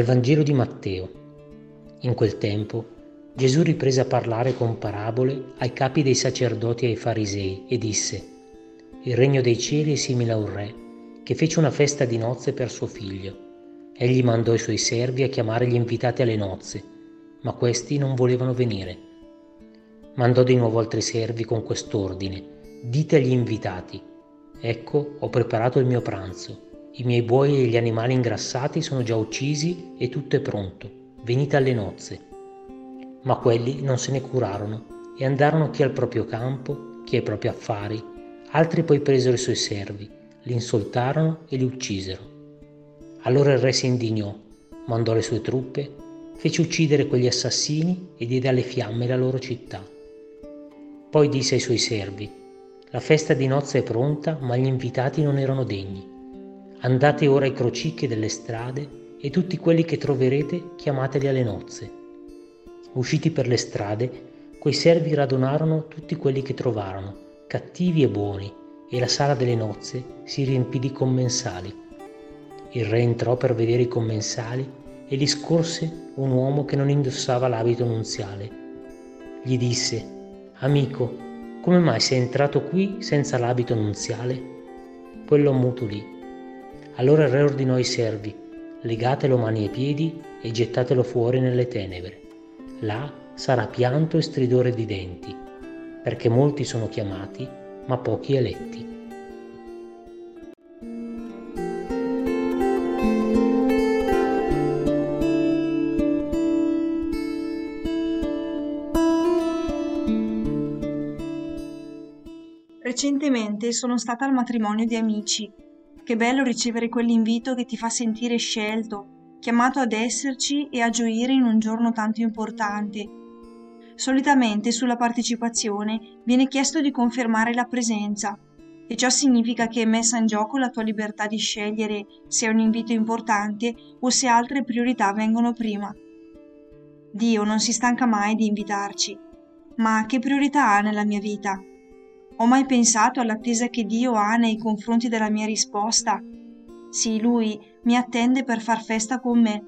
Dal Vangelo di Matteo. In quel tempo Gesù riprese a parlare con parabole ai capi dei sacerdoti e ai farisei e disse, Il regno dei cieli è simile a un re che fece una festa di nozze per suo figlio. Egli mandò i suoi servi a chiamare gli invitati alle nozze, ma questi non volevano venire. Mandò di nuovo altri servi con quest'ordine, dite agli invitati, ecco ho preparato il mio pranzo i miei buoi e gli animali ingrassati sono già uccisi e tutto è pronto. Venite alle nozze. Ma quelli non se ne curarono e andarono chi al proprio campo, chi ai propri affari. Altri poi presero i suoi servi, li insultarono e li uccisero. Allora il re si indignò, mandò le sue truppe, fece uccidere quegli assassini e diede alle fiamme la loro città. Poi disse ai suoi servi, la festa di nozze è pronta, ma gli invitati non erano degni. Andate ora ai crocicchi delle strade e tutti quelli che troverete chiamateli alle nozze. Usciti per le strade, quei servi radunarono tutti quelli che trovarono, cattivi e buoni, e la sala delle nozze si riempì di commensali. Il re entrò per vedere i commensali e gli scorse un uomo che non indossava l'abito nunziale. Gli disse, Amico, come mai sei entrato qui senza l'abito nunziale? Quello mutulì allora il re ordinò ai servi, legatelo mani e piedi e gettatelo fuori nelle tenebre. Là sarà pianto e stridore di denti, perché molti sono chiamati, ma pochi eletti. Recentemente sono stata al matrimonio di amici che bello ricevere quell'invito che ti fa sentire scelto, chiamato ad esserci e a gioire in un giorno tanto importante. Solitamente sulla partecipazione viene chiesto di confermare la presenza e ciò significa che è messa in gioco la tua libertà di scegliere se è un invito importante o se altre priorità vengono prima. Dio non si stanca mai di invitarci, ma che priorità ha nella mia vita? Ho mai pensato all'attesa che Dio ha nei confronti della mia risposta? Sì, Lui mi attende per far festa con me,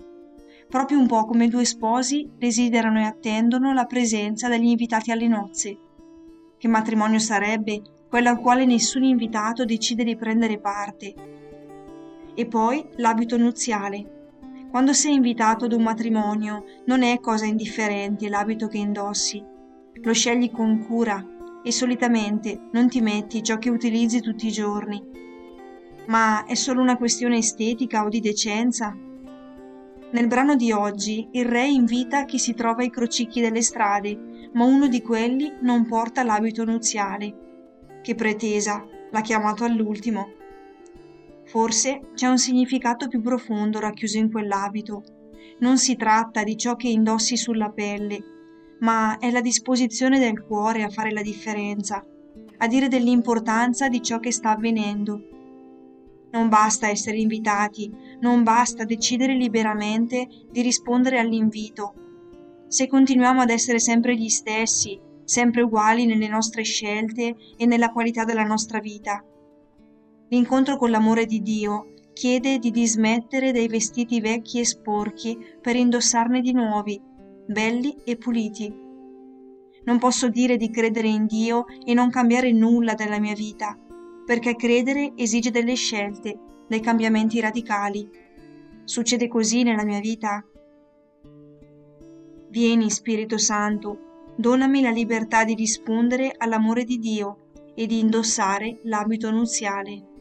proprio un po' come due sposi desiderano e attendono la presenza degli invitati alle nozze. Che matrimonio sarebbe quello al quale nessun invitato decide di prendere parte? E poi l'abito nuziale. Quando sei invitato ad un matrimonio non è cosa indifferente l'abito che indossi. Lo scegli con cura, e solitamente non ti metti ciò che utilizzi tutti i giorni. Ma è solo una questione estetica o di decenza? Nel brano di oggi il re invita chi si trova ai crocicchi delle strade, ma uno di quelli non porta l'abito nuziale. Che pretesa, l'ha chiamato all'ultimo. Forse c'è un significato più profondo racchiuso in quell'abito. Non si tratta di ciò che indossi sulla pelle, ma è la disposizione del cuore a fare la differenza, a dire dell'importanza di ciò che sta avvenendo. Non basta essere invitati, non basta decidere liberamente di rispondere all'invito. Se continuiamo ad essere sempre gli stessi, sempre uguali nelle nostre scelte e nella qualità della nostra vita. L'incontro con l'amore di Dio chiede di dismettere dei vestiti vecchi e sporchi per indossarne di nuovi, belli e puliti. Non posso dire di credere in Dio e non cambiare nulla della mia vita, perché credere esige delle scelte, dei cambiamenti radicali. Succede così nella mia vita? Vieni, Spirito Santo, donami la libertà di rispondere all'amore di Dio e di indossare l'abito nuziale.